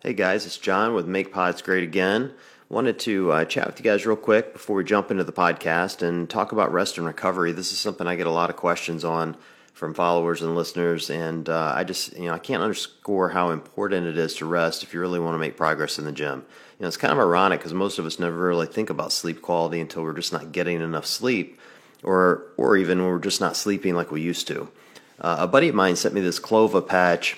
Hey guys, it's John with Make Pods Great Again. Wanted to uh, chat with you guys real quick before we jump into the podcast and talk about rest and recovery. This is something I get a lot of questions on from followers and listeners, and uh, I just you know I can't underscore how important it is to rest if you really want to make progress in the gym. You know, it's kind of ironic because most of us never really think about sleep quality until we're just not getting enough sleep, or or even when we're just not sleeping like we used to. Uh, a buddy of mine sent me this Klova patch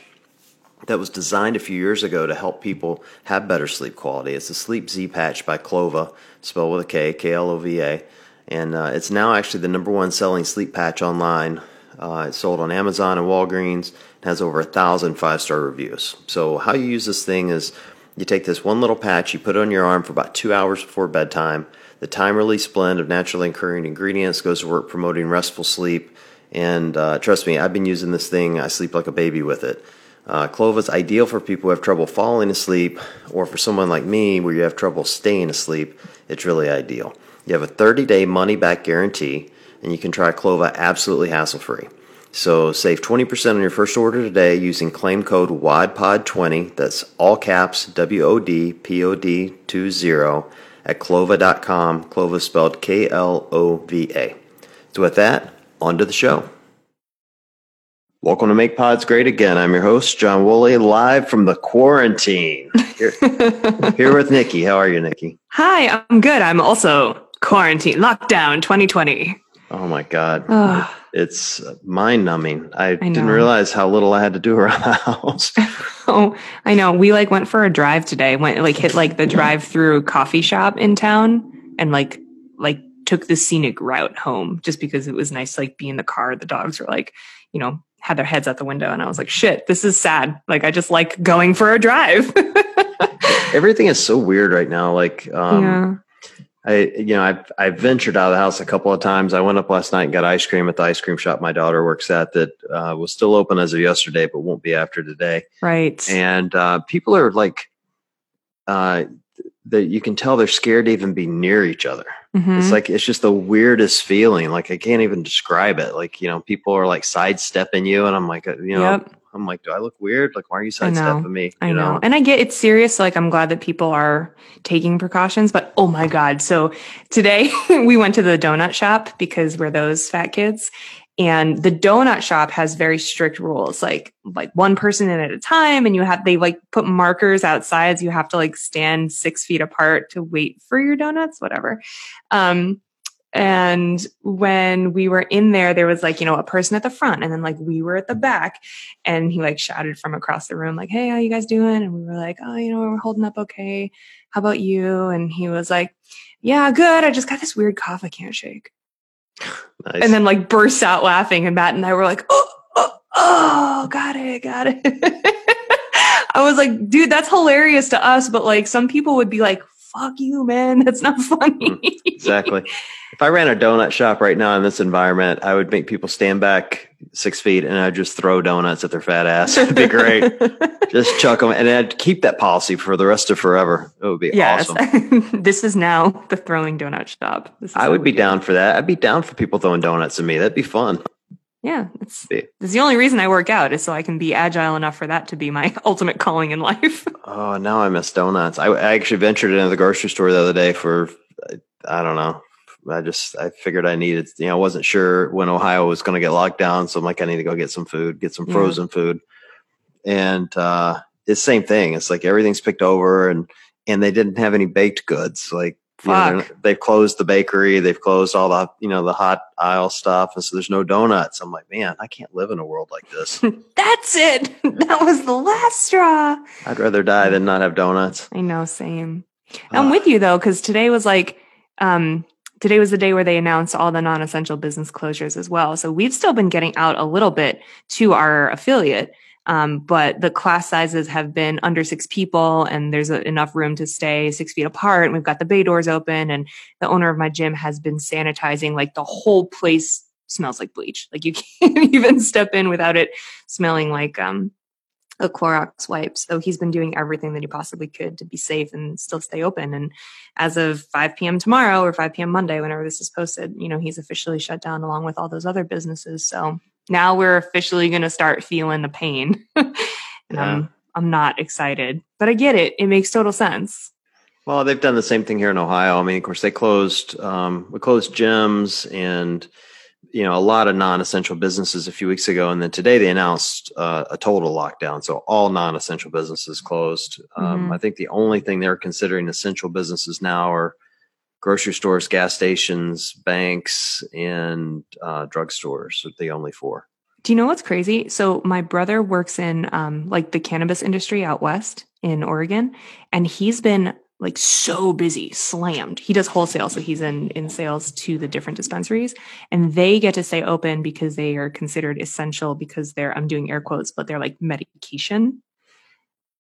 that was designed a few years ago to help people have better sleep quality. It's a Sleep Z patch by Klova, spelled with a K, K L O V A, and uh, it's now actually the number one selling sleep patch online. Uh, it's sold on Amazon and Walgreens. It has over a thousand five star reviews. So how you use this thing is you take this one little patch, you put it on your arm for about two hours before bedtime. The time release blend of naturally occurring ingredients goes to work promoting restful sleep. And uh, trust me, I've been using this thing. I sleep like a baby with it. Uh, Klova is ideal for people who have trouble falling asleep, or for someone like me where you have trouble staying asleep. It's really ideal. You have a 30 day money back guarantee, and you can try Klova absolutely hassle free. So save 20% on your first order today using claim code WODPOD20. That's all caps W O D P O D 20 at klova.com. Klova spelled K L O V A. So with that, on to the show. Welcome to Make Pods Great Again. I'm your host, John Woolley, live from the quarantine. Here, here with Niki. How are you, Niki? Hi, I'm good. I'm also quarantine, lockdown 2020. Oh my God. It's mind numbing. I, I didn't realize how little I had to do around the house. oh, I know. We like went for a drive today, went like hit like the drive through coffee shop in town and like, like took the scenic route home just because it was nice like be in the car. The dogs were like, you know, had their heads out the window and I was like, shit, this is sad. Like I just like going for a drive. Everything is so weird right now. Like, um, yeah. I, you know, I've, I've ventured out of the house a couple of times. I went up last night and got ice cream at the ice cream shop my daughter works at that uh, was still open as of yesterday, but won't be after today. Right. And uh, people are like, uh, that you can tell they're scared to even be near each other. Mm-hmm. It's like it's just the weirdest feeling. Like I can't even describe it. Like you know, people are like sidestepping you, and I'm like, uh, you know, yep. I'm like, do I look weird? Like, why are you sidestepping me? You I know. know. And I get it's serious. So like, I'm glad that people are taking precautions. But oh my god! So today we went to the donut shop because we're those fat kids, and the donut shop has very strict rules, like like one person in at a time, and you have they like put markers outside. So you have to like stand six feet apart to wait for your donuts, whatever. Um, and when we were in there, there was like, you know, a person at the front and then like we were at the back and he like shouted from across the room, like, Hey, how you guys doing? And we were like, Oh, you know, we're holding up okay. How about you? And he was like, Yeah, good. I just got this weird cough I can't shake. Nice. And then like burst out laughing, and Matt and I were like, oh, oh, oh, got it, got it. I was like, dude, that's hilarious to us, but like some people would be like, fuck you, man, that's not funny. Mm, exactly. If I ran a donut shop right now in this environment, I would make people stand back six feet and I'd just throw donuts at their fat ass. It'd be great. just chuck them and I'd keep that policy for the rest of forever. It would be yes. awesome. this is now the throwing donut shop. I would be down for that. I'd be down for people throwing donuts at me. That'd be fun. Yeah, it's, it's the only reason I work out is so I can be agile enough for that to be my ultimate calling in life. oh, now I miss donuts. I, I actually ventured into the grocery store the other day for I don't know I just I figured I needed you know I wasn't sure when Ohio was going to get locked down, so I'm like I need to go get some food, get some frozen yeah. food, and uh, it's the same thing. It's like everything's picked over, and and they didn't have any baked goods. Like you know, they've closed the bakery, they've closed all the you know the hot aisle stuff, and so there's no donuts. I'm like, man, I can't live in a world like this. That's it. That was the last straw. I'd rather die than not have donuts. I know, same. I'm uh, with you though, because today was like um today was the day where they announced all the non-essential business closures as well. So we've still been getting out a little bit to our affiliate. Um, but the class sizes have been under six people and there's a, enough room to stay six feet apart. And we've got the bay doors open and the owner of my gym has been sanitizing like the whole place smells like bleach. Like you can't even step in without it smelling like, um, a Clorox wipe. So he's been doing everything that he possibly could to be safe and still stay open. And as of 5 p.m. tomorrow or 5 p.m. Monday, whenever this is posted, you know, he's officially shut down along with all those other businesses. So now we're officially going to start feeling the pain. and yeah. I'm I'm not excited. But I get it. It makes total sense. Well, they've done the same thing here in Ohio. I mean, of course, they closed um, we closed gyms and you know a lot of non-essential businesses a few weeks ago, and then today they announced uh, a total lockdown. So all non-essential businesses closed. Um, Mhm. I think the only thing they're considering essential businesses now are grocery stores, gas stations, banks, and uh, drugstores. Are the only four. Do you know what's crazy? So my brother works in um, like the cannabis industry out west in Oregon, and he's been like so busy, slammed. He does wholesale, so he's in in sales to the different dispensaries, and they get to stay open because they are considered essential because they're I'm doing air quotes, but they're like medication.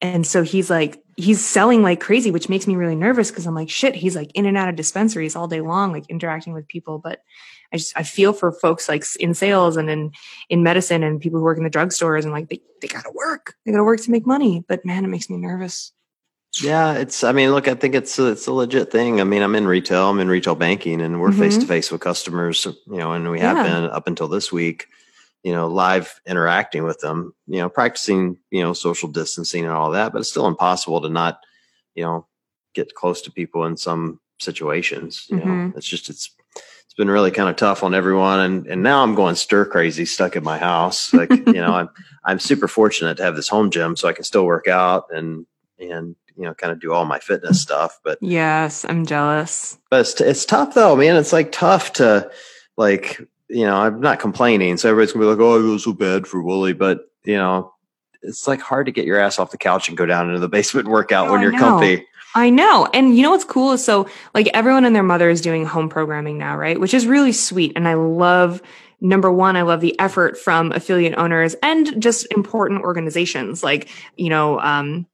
And so he's like he's selling like crazy, which makes me really nervous because I'm like shit. He's like in and out of dispensaries all day long, like interacting with people, but. I just I feel for folks like in sales and in in medicine and people who work in the drugstores and like they, they gotta work. They gotta work to make money. But man, it makes me nervous. Yeah, it's. I mean, look, I think it's a, it's a legit thing. I mean, I'm in retail. I'm in retail banking, and we're face to face with customers. You know, and we have Yeah. been up until this week. You know, live interacting with them. You know, practicing. You know, social distancing and all that. But it's still impossible to not. You know, get close to people in some situations. You know, Mhm. it's just it's it's been really kind of tough on everyone. And and now I'm going stir crazy, stuck in my house. Like you know, I'm I'm super fortunate to have this home gym, so I can still work out and and you know kind of do all my fitness stuff but Yes, I'm jealous. but it's, it's tough though man it's like tough to like you know i'm not complaining so everybody's gonna be like oh i feel so bad for Woolley but you know it's like hard to get your ass off the couch and go down into the basement and work out No, when you're comfy I know. And you know what's cool is so like everyone and their mother is doing home programming now, right? Which is really sweet. And I love number one, I love the effort from affiliate owners and just important organizations like, you know, um,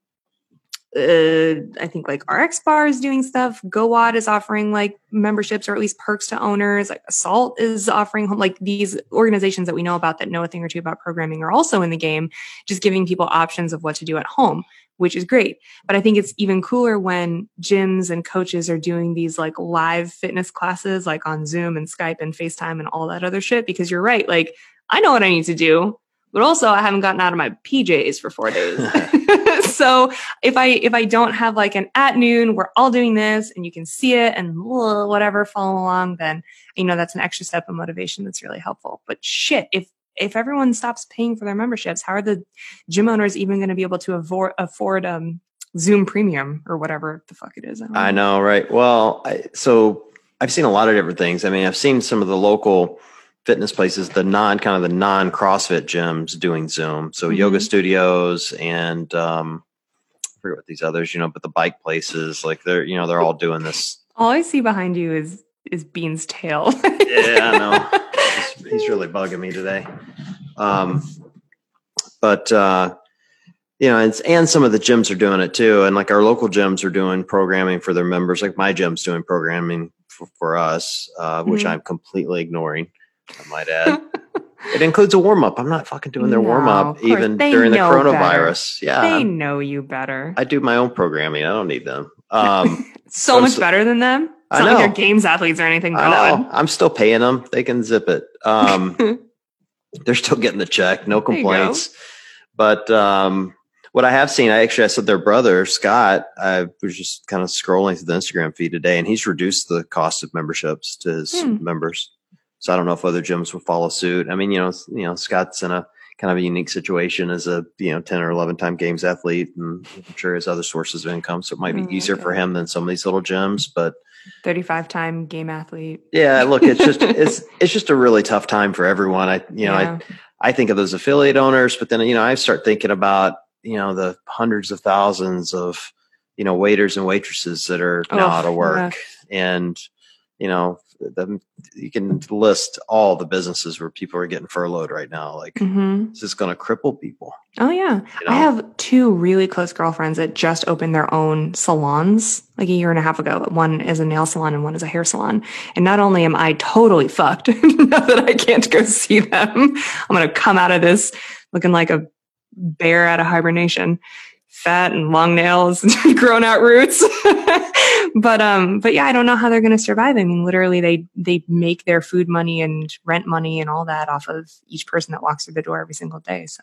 uh, I think like RX Bar is doing stuff. GoWOD is offering like memberships or at least perks to owners. Like Assault is offering like these organizations that we know about that know a thing or two about programming are also in the game, just giving people options of what to do at home, which is great. But I think it's even cooler when gyms and coaches are doing these like live fitness classes, like on Zoom and Skype and FaceTime and all that other shit. Because you're right. Like I know what I need to do, but also I haven't gotten out of my PJs for four days. so if I if I don't have like an at noon, we're all doing this and you can see it and whatever, follow along, then you know that's an extra step of motivation that's really helpful. But shit, if if everyone stops paying for their memberships, how are the gym owners even going to be able to afford afford um Zoom Premium or whatever the fuck it is? don't i know right well I, so i've seen a lot of different things i mean i've seen some of the local fitness places the non kind of the non crossfit gyms doing zoom so yoga Mhm. studios and um I forget what these others you know but the bike places like they're you know they're all doing this All I see behind you is is Bean's tail. Yeah, I know. he's, he's really bugging me today. Um, but uh, you know, and, and some of the gyms are doing it too, and like our local gyms are doing programming for their members. Like my gym's doing programming for, for us, uh, which Mhm. I'm completely ignoring. I might add. It includes a warm up. I'm not fucking doing their No, warm up even during the know better. coronavirus. Yeah, they I'm- know you better. I do my own programming. I don't need them. Um, so much better than them. It's I not like they're games athletes or anything. I God. know. I'm still paying them. They can zip it. Um, they're still getting the check. No There you go. complaints. But um, what I have seen, I actually I said their brother Scott. I was just kind of scrolling through the Instagram feed today, and he's reduced the cost of memberships to his Hmm. members. So I don't know if other gyms will follow suit. I mean, you know, you know, Scott's in a kind of a unique situation as a you know ten or eleven time games athlete, and I'm sure he has other sources of income, so it might be Mm, easier for him than some of these little gyms. But 35 time game athlete. yeah, look, it's just it's it's just a really tough time for everyone. I you know I Yeah. I think of those affiliate owners, but then you know I start thinking about you know the hundreds of thousands of you know waiters and waitresses that are now Oh, out of work, yeah. and you know the, you can list all the businesses where people are getting furloughed right now. Like hmm this is going to cripple people. Oh, yeah. You know? I have two really close girlfriends that just opened their own salons like a year and a half ago. One is a nail salon and one is a hair salon. And not only am I totally fucked now that I can't go see them, I'm going to come out of this looking like a bear out of hibernation, fat and long nails, grown out roots. but, um, but yeah, I don't know how they're going to survive. I mean, literally they, they make their food money and rent money and all that off of each person that walks through the door every single day. So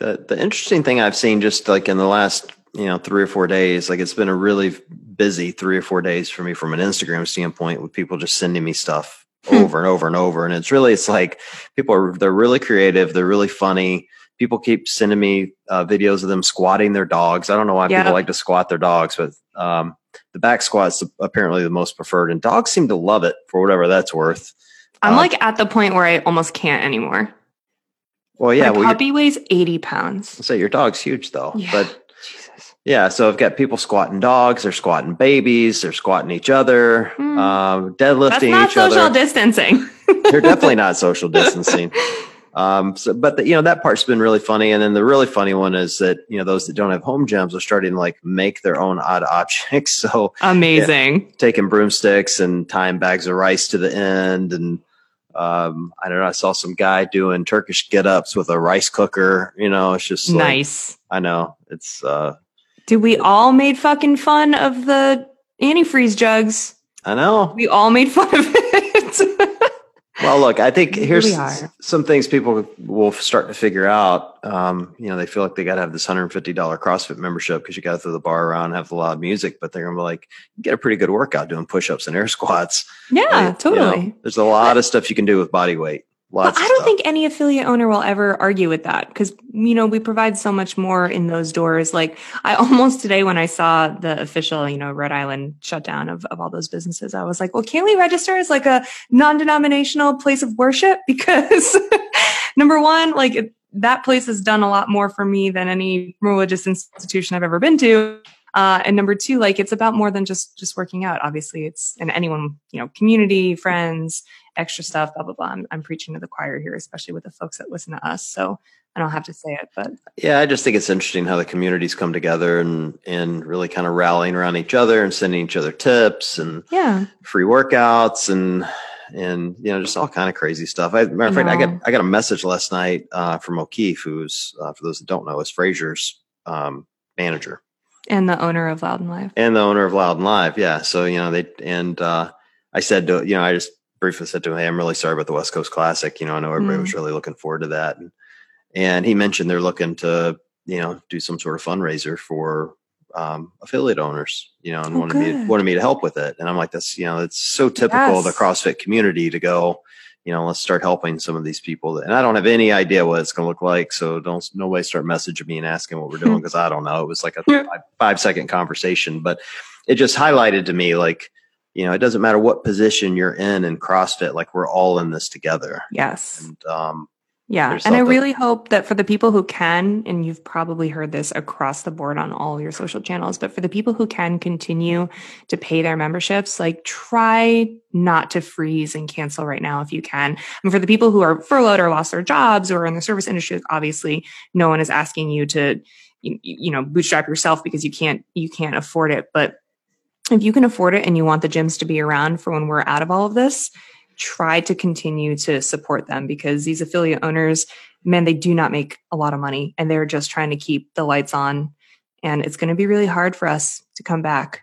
The the interesting thing I've seen just like in the last you know three or four days, like it's been a really busy three or four days for me from an Instagram standpoint with people just sending me stuff Hmm. over and over and over, and it's really it's like people are they're really creative, they're really funny. People keep sending me uh, videos of them squatting their dogs. I don't know why Yeah. people like to squat their dogs, but um, the back squat's apparently the most preferred, and dogs seem to love it for whatever that's worth. I'm Uh, like at the point where I almost can't anymore. Well, yeah, My well, puppy weighs 80 pounds. I say your dog's huge though, Yeah. but Jesus. Yeah, so I've got people squatting dogs, they're squatting babies, they're squatting each other, Hmm. um, That's deadlifting not each social other. distancing. they're definitely not social distancing. Um, so, but the, you know that part's been really funny, and then the really funny one is that you know those that don't have home gyms are starting to like make their own odd objects. So Amazing. taking broomsticks and tying bags of rice to the end, and um, I don't know. I saw some guy doing Turkish get ups with a rice cooker. You know, it's just like, Nice. I know it's. uh Did we all made fucking fun of the antifreeze jugs? I know. We all made fun of it. Well, look, I think here's some things people will start to figure out. Um, you know, they feel like they got to have this $150 CrossFit membership because you got to throw the bar around, and have the loud music, but they're going to be like, you get a pretty good workout doing push ups and air squats. yeah, Like, you know, totally. there's a lot of stuff you can do with body weight. Lots I don't stuff. think any affiliate owner will ever argue with that because, you know, we provide so much more in those doors. Like I almost today when I saw the official, you know, Rhode Island shutdown of, of all those businesses, I was like, well, can't we register as like a non-denominational place of worship? Because number one, like it, that place has done a lot more for me than any religious institution I've ever been to. Uh, and number two, like it's about more than just just working out. Obviously, it's and anyone you know, community, friends, extra stuff, blah blah blah. I'm, I'm preaching to the choir here, especially with the folks that listen to us. So I don't have to say it, but Yeah, I just think it's interesting how the communities come together and, and really kind of rallying around each other and sending each other tips and yeah, free workouts and and you know just all kind of crazy stuff. I, matter of fact, I got I got a message last night uh, from O'Keefe, who's uh, for those that don't know, is Fraser's um, manager and the owner of Loud and Live. and the owner of Loud and Live. Yeah, so you know they and uh, I said to you know I just briefly said to him, "Hey, I'm really sorry about the West Coast Classic. You know, I know everybody Mm. was really looking forward to that." And, and he mentioned they're looking to you know do some sort of fundraiser for um, affiliate owners. You know, and Oh, wanted me wanted me to help with it. And I'm like, that's you know, it's so typical of the CrossFit community to go. You know, let's start helping some of these people. And I don't have any idea what it's going to look like. So don't nobody start messaging me and asking what we're doing because I don't know. It was like a five, five second conversation, but it just highlighted to me like, you know, it doesn't matter what position you're in in CrossFit, like we're all in this together. Yes. And um, Yeah. There's And I really hope that for the people who can, and you've probably heard this across the board on all your social channels, but for the people who can continue to pay their memberships, like try not to freeze and cancel right now if you can. And for the people who are furloughed or lost their jobs or in the service industry, obviously no one is asking you to, you know, bootstrap yourself because you can't, you can't afford it. But if you can afford it and you want the gyms to be around for when we're out of all of this, try to continue to support them because these affiliate owners, man, they do not make a lot of money and they're just trying to keep the lights on. And it's going to be really hard for us to come back.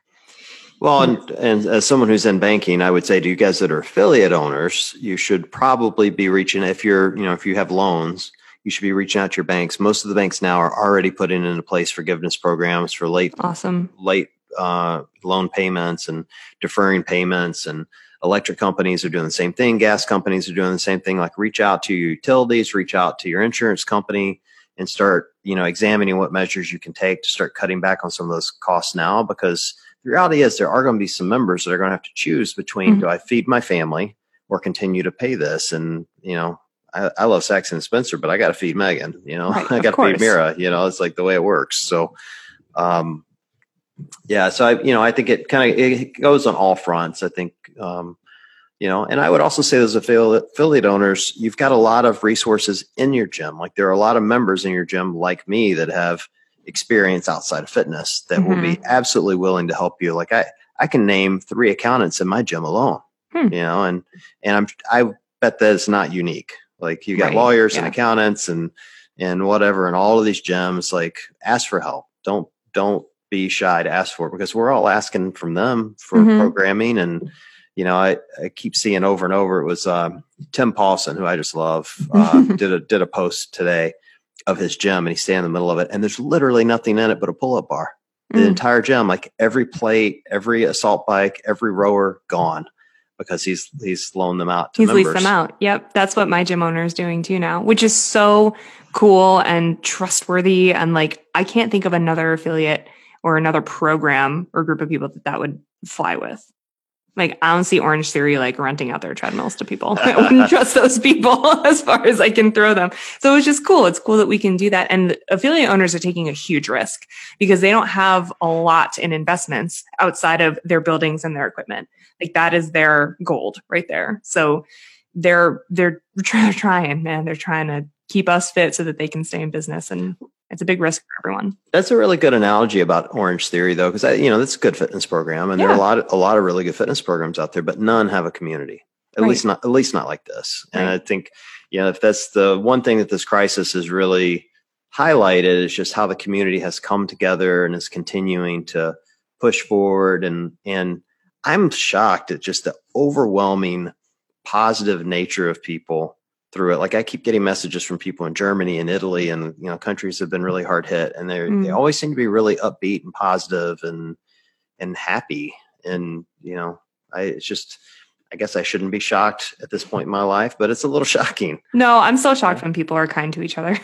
Well, and, and as someone who's in banking, I would say to you guys that are affiliate owners, you should probably be reaching if you're, you know, if you have loans, you should be reaching out to your banks. Most of the banks now are already putting into place forgiveness programs for late Awesome. late uh, loan payments and deferring payments and electric companies are doing the same thing gas companies are doing the same thing like reach out to your utilities reach out to your insurance company and start you know examining what measures you can take to start cutting back on some of those costs now because the reality is there are going to be some members that are going to have to choose between Mhm. do i feed my family or continue to pay this and you know I, I love Saxon and Spencer, but I got to feed Megan. You know, Right, I got to feed Mira. You know, it's like the way it works. So, um, yeah. So I, you know, I think it kind of it goes on all fronts. I think, um, you know, and I would also say as affiliate, affiliate owners, you've got a lot of resources in your gym. Like there are a lot of members in your gym, like me, that have experience outside of fitness that will be absolutely willing to help you. Like I, I can name three accountants in my gym alone. Hmm. You know, and and I'm I bet that it's not unique. Like you got Right, lawyers and accountants and and whatever and all of these gyms. Like ask for help. Don't don't be shy to ask for it because we're all asking from them for Mhm. programming and you know I, I keep seeing over and over it was um, tim paulson who i just love uh, did a did a post today of his gym and he's standing in the middle of it and there's literally nothing in it but a pull-up bar. The Mm. entire gym, like every plate, every assault bike, every rower gone because he's he's loaned them out to He's members. leased them out. Yep. That's what my gym owner is doing too now, which is so cool and trustworthy. And like, I can't think of another affiliate or another program or group of people that that would fly with. Like, I don't see Orange Theory like renting out their treadmills to people. I wouldn't trust those people as far as I can throw them. So it's just cool. It's cool that we can do that. And affiliate owners are taking a huge risk because they don't have a lot in investments outside of their buildings and their equipment. Like that is their gold right there. So they're they're trying, trying, man. They're trying to keep us fit so that they can stay in business, and it's a big risk for everyone. That's a really good analogy about Orange Theory, though, because you know that's a good fitness program, and there are a lot of, a lot of really good fitness programs out there, but none have a community. At Right. least not at least not like this. And I think you know if that's the one thing that this crisis has really highlighted is just how the community has come together and is continuing to push forward. And and I'm shocked at just the overwhelming positive nature of people through it. Like I keep getting messages from people in Germany and Italy and you know countries have been really hard hit and they are they Mm. always seem to be really upbeat and positive and and happy and you know I it's just I guess I shouldn't be shocked at this point in my life, but it's a little shocking. No, I'm still shocked when people are kind to each other.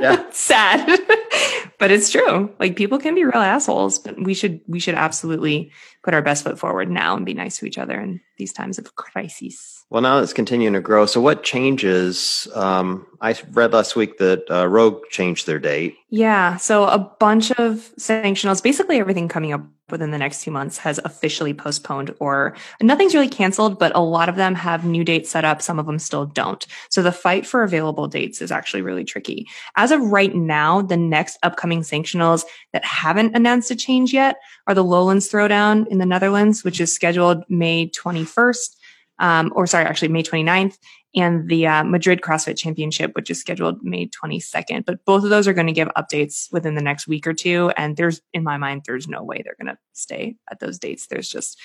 Yeah. sad, but it's true. Like people can be real assholes, but we should we should absolutely put our best foot forward now and be nice to each other in these times of crises. Well, now it's continuing to grow. So, what changes? Um, I read last week that uh, Rogue changed their date. Yeah. So a bunch of sanctionals, basically everything coming up within the next two months has officially postponed or nothing's really canceled, but a lot of them have new dates set up. Some of them still don't. So the fight for available dates is actually really tricky. As of right now, the next upcoming sanctionals that haven't announced a change yet are the Lowlands Throwdown in the Netherlands, which is scheduled May 21st. Um, or sorry, actually May 29th and the uh, Madrid CrossFit Championship, which is scheduled May 22nd. But both of those are going to give updates within the next week or two. And there's, in my mind, there's no way they're going to stay at those dates. There's just,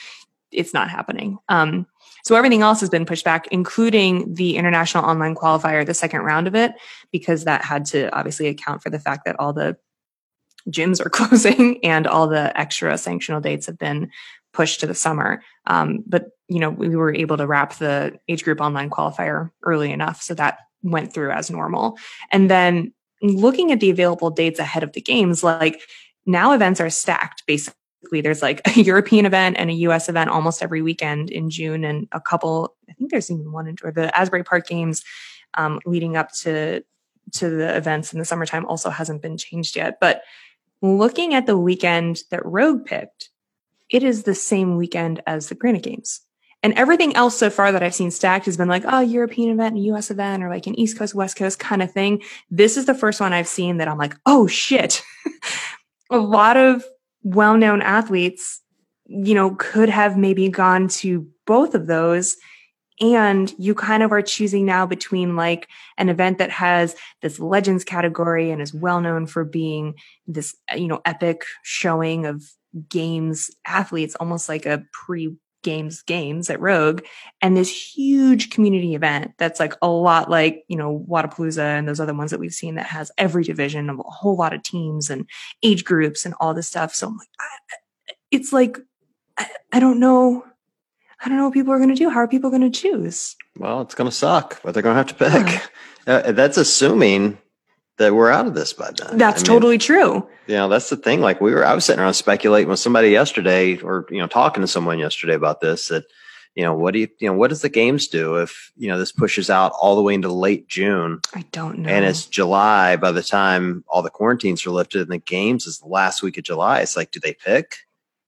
it's not happening. Um, so everything else has been pushed back, including the international online qualifier, the second round of it, because that had to obviously account for the fact that all the gyms are closing and all the extra sanctional dates have been pushed to the summer. Um, but you know, we were able to wrap the age group online qualifier early enough, so that went through as normal. And then looking at the available dates ahead of the games, like now events are stacked. Basically, there's like a European event and a US event almost every weekend in June, and a couple. I think there's even one in or the Asbury Park Games um, leading up to to the events in the summertime also hasn't been changed yet. But looking at the weekend that Rogue picked, it is the same weekend as the Granite Games. And everything else so far that I've seen stacked has been like, oh, European event and US event or like an East Coast, West Coast kind of thing. This is the first one I've seen that I'm like, oh shit. a lot of well known athletes, you know, could have maybe gone to both of those. And you kind of are choosing now between like an event that has this legends category and is well known for being this, you know, epic showing of games athletes, almost like a pre games games at Rogue and this huge community event that's like a lot like, you know, Wodapalooza and those other ones that we've seen that has every division of a whole lot of teams and age groups and all this stuff. So I'm like, I, it's like, I, I don't know. I don't know what people are going to do. How are people going to choose? Well, it's going to suck, but they're going to have to pick. Uh, that's assuming that we're out of this by then. That's I mean, totally true. You know, that's the thing. Like we were, I was sitting around speculating with somebody yesterday, or you know, talking to someone yesterday about this. That you know, what do you, you know, what does the games do if you know this pushes out all the way into late June I don't know. and it's July by the time all the quarantines are lifted and the games is the last week of July? It's like, do they pick?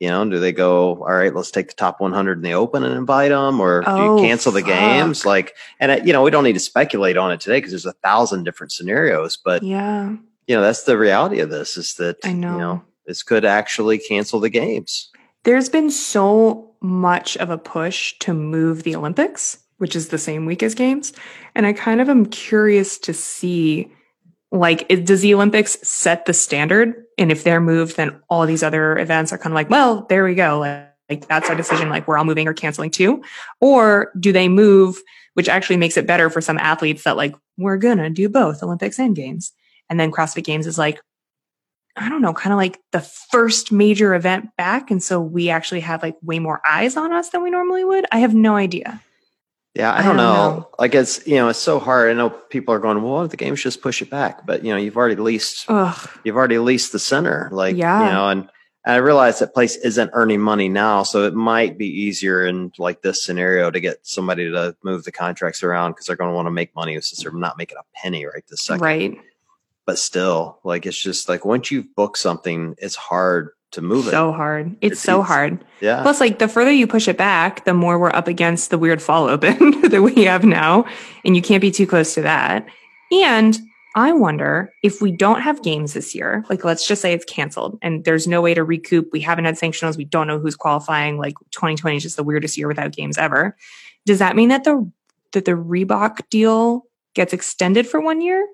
You know, do they go? All right, let's take the top 100 in the open and invite them, or do Oh, you cancel the fuck. games? Like, and uh, you know, we don't need to speculate on it today because there's a thousand different scenarios, but yeah, you know that's the reality of this is that I know. you know this could actually cancel the games there's been so much of a push to move the Olympics, which is the same week as games. And I kind of am curious to see like it, does the olympics set the standard and if they're moved then all these other events are kind of like well there we go like, like that's our decision like we're all moving or canceling too or do they move which actually makes it better for some athletes that like we're gonna do both olympics and games And then CrossFit Games is like, I don't know, kind of like the first major event back. And so we actually have like way more eyes on us than we normally would. I have no idea. Yeah, I I don't, don't know. know. Like it's you know it's so hard. I know people are going, well, the games just push it back, but you know you've already leased Ugh. you've already leased the center, like Yeah. you know, and, and I realize that place isn't earning money now, so it might be easier in like this scenario to get somebody to move the contracts around because they're going to want to make money since they're not making a penny right this second. Right. But still, like it's just like once you've booked something, it's hard to move it. So hard. It's, It's- so hard. yeah, Plus, like the further you push it back, the more we're up against the weird fall open that we have now. And you can't be too close to that. And I wonder if we don't have games this year, like let's just say it's canceled and there's no way to recoup. We haven't had sanctionals. We don't know who's qualifying. Like 2020 is just the weirdest year without games ever. Does that mean that the that the Reebok deal gets extended for one year?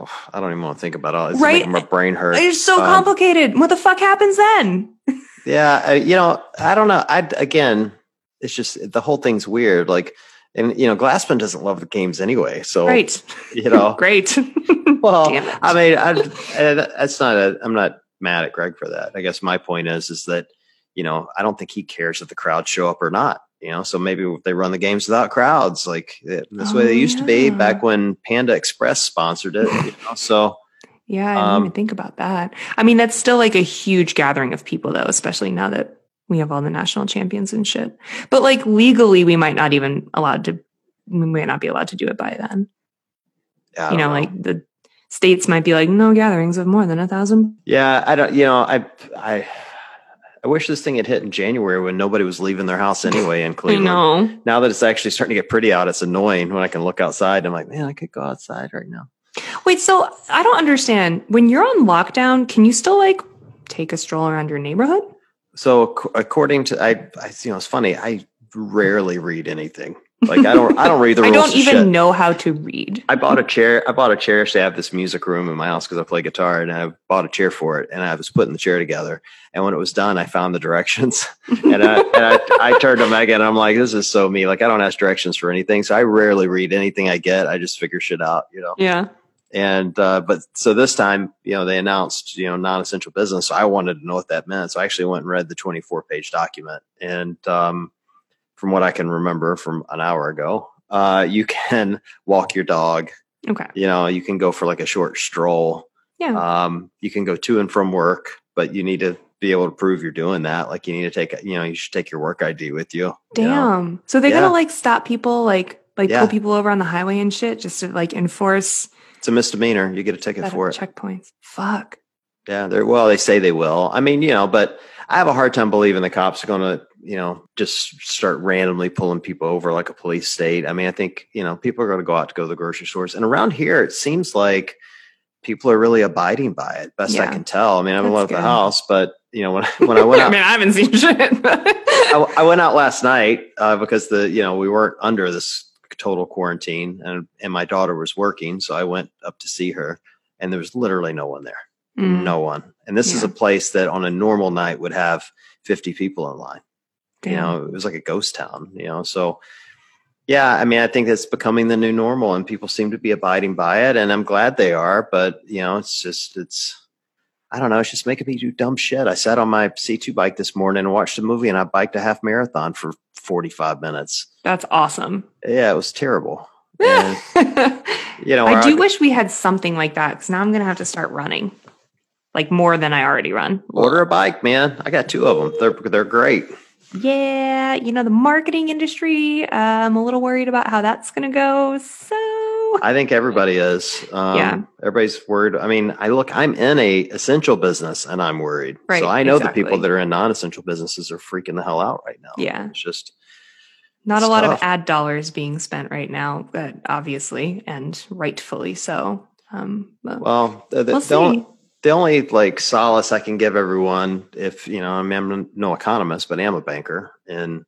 Oh, I don't even want to think about all. It's Right. my brain hurt. It's so Um, complicated. What the fuck happens then? Yeah, uh, you know, I don't know. I again, it's just the whole thing's weird. Like, and you know, Glassman doesn't love the games anyway. So Right. you know, Great. well, I mean, I, and that's not. I'm not mad at Greg for that. I guess my point is, is that you know, I don't think he cares if the crowd show up or not. You know, so maybe if they run the games without crowds, like eh, that's the way Oh, they used to be back when Panda Express sponsored it. You know? So Yeah, I didn't Um, even think about that. I mean, that's still like a huge gathering of people, though, especially now that we have all the national champions and shit. But like legally, we might not even allowed to. We might not be allowed to do it by then. I you don't know, like the states might be like, no gatherings of more than a thousand. Yeah, I don't. You know, I I I wish this thing had hit in January when nobody was leaving their house anyway in I Cleveland. know. Now that it's actually starting to get pretty out, it's annoying when I can look outside. I'm like, man, I could go outside right now. Wait, so I don't understand. When you're on lockdown, can you still like take a stroll around your neighborhood? So according to I, I you know, it's funny. I rarely read anything. Like I don't I don't read the rules. I don't even know how to read. I bought a chair. I bought a chair. So I have this music room in my house because I play guitar, and I bought a chair for it. And I was putting the chair together. And when it was done, I found the directions, and I and I, I turned to Megan. And I'm like, "This is so me. Like I don't ask directions for anything, so I rarely read anything I get. I just figure shit out, you know." Yeah. And uh, but so this time, you know, they announced you know non-essential business. So I wanted to know what that meant. So I actually went and read the 24-page document, and um, from what I can remember from an hour ago, uh, you can walk your dog Okay. you know you can go for like a short stroll Yeah. um you can go to and from work but you need to be able to prove you're doing that like you need to take you know you should take your work id with you you know? Damn. So they're Yeah. gonna like stop people, like like Yeah. pull people over on the highway and shit, just to like enforce it's a misdemeanor you get a ticket for it checkpoints. Fuck. Yeah they're well they say they will. I mean you know but i have a hard time believing the cops are going to you know just start randomly pulling people over like a police state. I mean i think you know people are going to go out to go to the grocery stores. And around here it seems like people are really abiding by it best i can tell. I mean i haven't That's left the house but you know when, when i went out. I mean, I haven't seen shit. I, I went out last night uh, because the you know we weren't under this total quarantine and and my daughter was working so i went up to see her and there was literally no one there Mm, no one. And this is a place that on a normal night would have 50 people in line. You know it was like a ghost town you know so yeah i mean i think it's becoming the new normal and people seem to be abiding by it and i'm glad they are but you know it's just it's i don't know it's just making me do dumb shit. I sat on my c2 bike this morning and watched a movie and i biked a half marathon for 45 minutes. That's awesome. yeah it was terrible. And, you know I do our- wish we had something like that because now I'm gonna have to start running, like more than I already run. order a bike man i got two of them they're they're great Yeah, you know the marketing industry. Uh, I'm a little worried about how that's gonna go. So I think everybody is. Um, Yeah. Everybody's worried. I mean, I look, I'm in a essential business and I'm worried. Right, So I know exactly. the people that are in non-essential businesses are freaking the hell out right now. Yeah. It's just, not a lot tough. of ad dollars being spent right now, but obviously and rightfully so. Um, well, the, the, we'll the only. The only like solace I can give everyone if, you know, I mean, I'm no economist, but I am a banker and,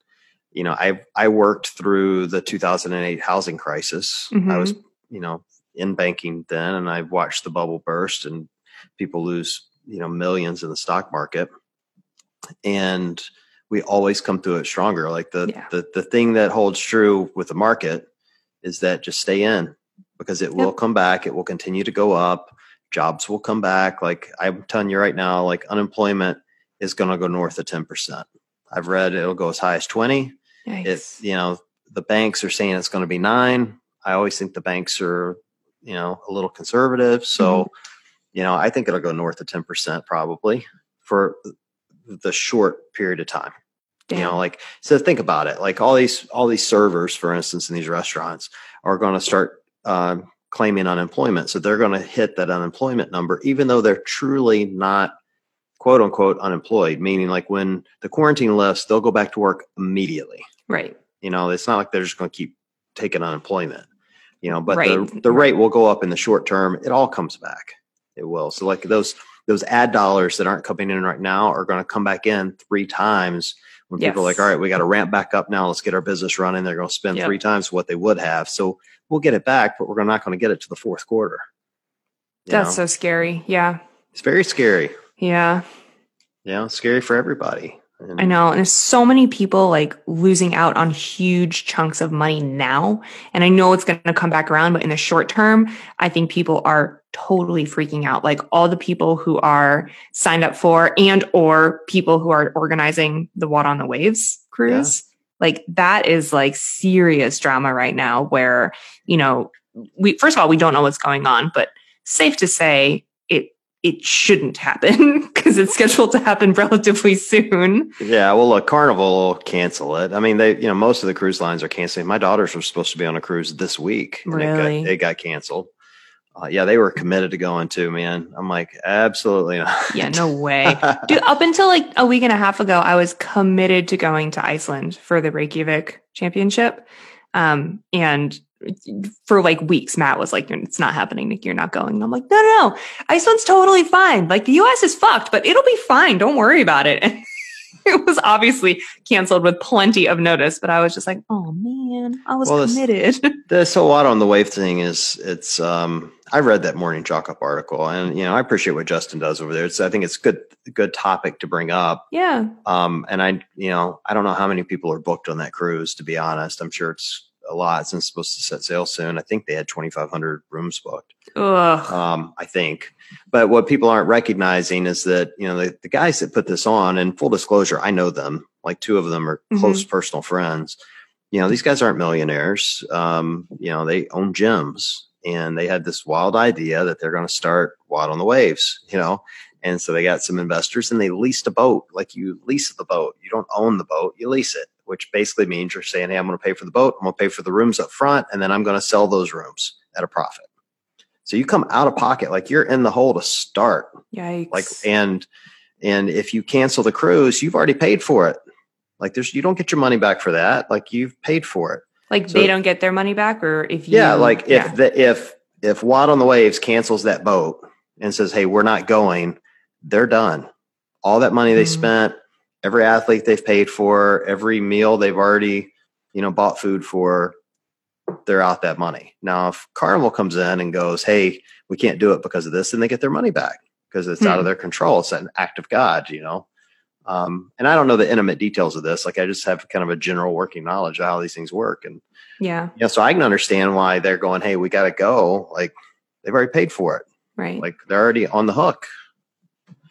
you know, I, I worked through the 2008 housing crisis. I Mhm. was, you know, in banking then and I watched the bubble burst and people lose, you know, millions in the stock market. And we always come through it stronger. Like the, Yeah. the, the thing that holds true with the market is that just stay in because it will come back. It will continue to go up. Jobs will come back. Like I'm telling you right now, like unemployment is going to go north of 10%. I've read it'll go as high as 20. Yikes. If, you know, the banks are saying it's going to be nine. I always think the banks are, you know, a little conservative. So, Mm-hmm. you know, I think it'll go north of 10% probably for the short period of time you know like so think about it like all these all these servers for instance in these restaurants are going to start uh, claiming unemployment. So they're going to hit that unemployment number even though they're truly not quote unquote unemployed meaning like when the quarantine lifts they'll go back to work immediately. Right. you know it's not like they're just going to keep taking unemployment you know but Right. the, the rate will go up in the short term. It all comes back. It will. So like those those ad dollars that aren't coming in right now are going to come back in three times when people are like all right we got to ramp back up now. Let's get our business running. They're going to spend Yep. three times what they would have. So we'll get it back but we're not going to get it to the fourth quarter That's know? so scary. Yeah. it's very scary Yeah. Yeah. it's scary for everybody And- I know. And there's so many people like losing out on huge chunks of money now. And I know it's going to come back around, but in the short term, I think people are totally freaking out. Like all the people who are signed up for and or people who are organizing the WOD on the Waves cruise. Like that is like serious drama right now where, you know, we first of all, we don't know what's going on, but safe to say it it shouldn't happen because it's scheduled to happen relatively soon. Yeah, well, look, Carnival will cancel it. I mean, they, you know, most of the cruise lines are canceling. My daughters were supposed to be on a cruise this week, and Really? it got, it got canceled. Uh, yeah, they were committed to going too, man. I'm like, absolutely not. Yeah, no way. Dude, up until like a week and a half ago, I was committed to going to Iceland for the Reykjavik championship. Um, and for like weeks, Matt was like, it's not happening, Nick. You're not going. And I'm like, no, no, no. Iceland's totally fine. Like the US is fucked, but it'll be fine. Don't worry about it. And it was obviously canceled with plenty of notice, but I was just like, oh man, I was Well, this- committed. the so WOD on the wave thing is it's um I read that morning chalk up article and you know I appreciate what Justin does over there. It's I think it's good good topic to bring up. yeah. Um and I you know I don't know how many people are booked on that cruise to be honest. I'm sure it's a lot since it's supposed to set sail soon. I think they had 2500 rooms booked. Ugh. um, I think. But what people aren't recognizing is that, you know, the, the guys that put this on, and full disclosure, I know them. Like two of them are Mhm. close personal friends. You know, these guys aren't millionaires. Um, you know, they own gyms and they had this wild idea that they're going to start WOD on the Waves, you know. And so they got some investors and they leased a boat. Like you lease the boat. You don't own the boat, you lease it, which basically means you're saying, Hey, I'm going to pay for the boat. I'm going to pay for the rooms up front. And then I'm going to sell those rooms at a profit. So you come out of pocket, like you're in the hole to start. Yikes. Like, and, and if you cancel the cruise, you've already paid for it. Like there's, you don't get your money back for that. Like you've paid for it. Like so- they don't get their money back or if you Yeah. Like if yeah. the, if, if WOD on the Waves cancels that boat and says, Hey, we're not going, they're done. All that money they Mhm. spent, every athlete they've paid for, every meal they've already, you know, bought food for, they're out that money. Now, if Carnival comes in and goes, Hey, we can't do it because of this, then they get their money back because it's out Hmm. of their control. It's an act of God, you know? Um, and I don't know the intimate details of this. Like I just have kind of a general working knowledge of how these things work. And yeah yeah, so I can understand why they're going, Hey, we got to go. Like they've already paid for it. right Like they're already on the hook.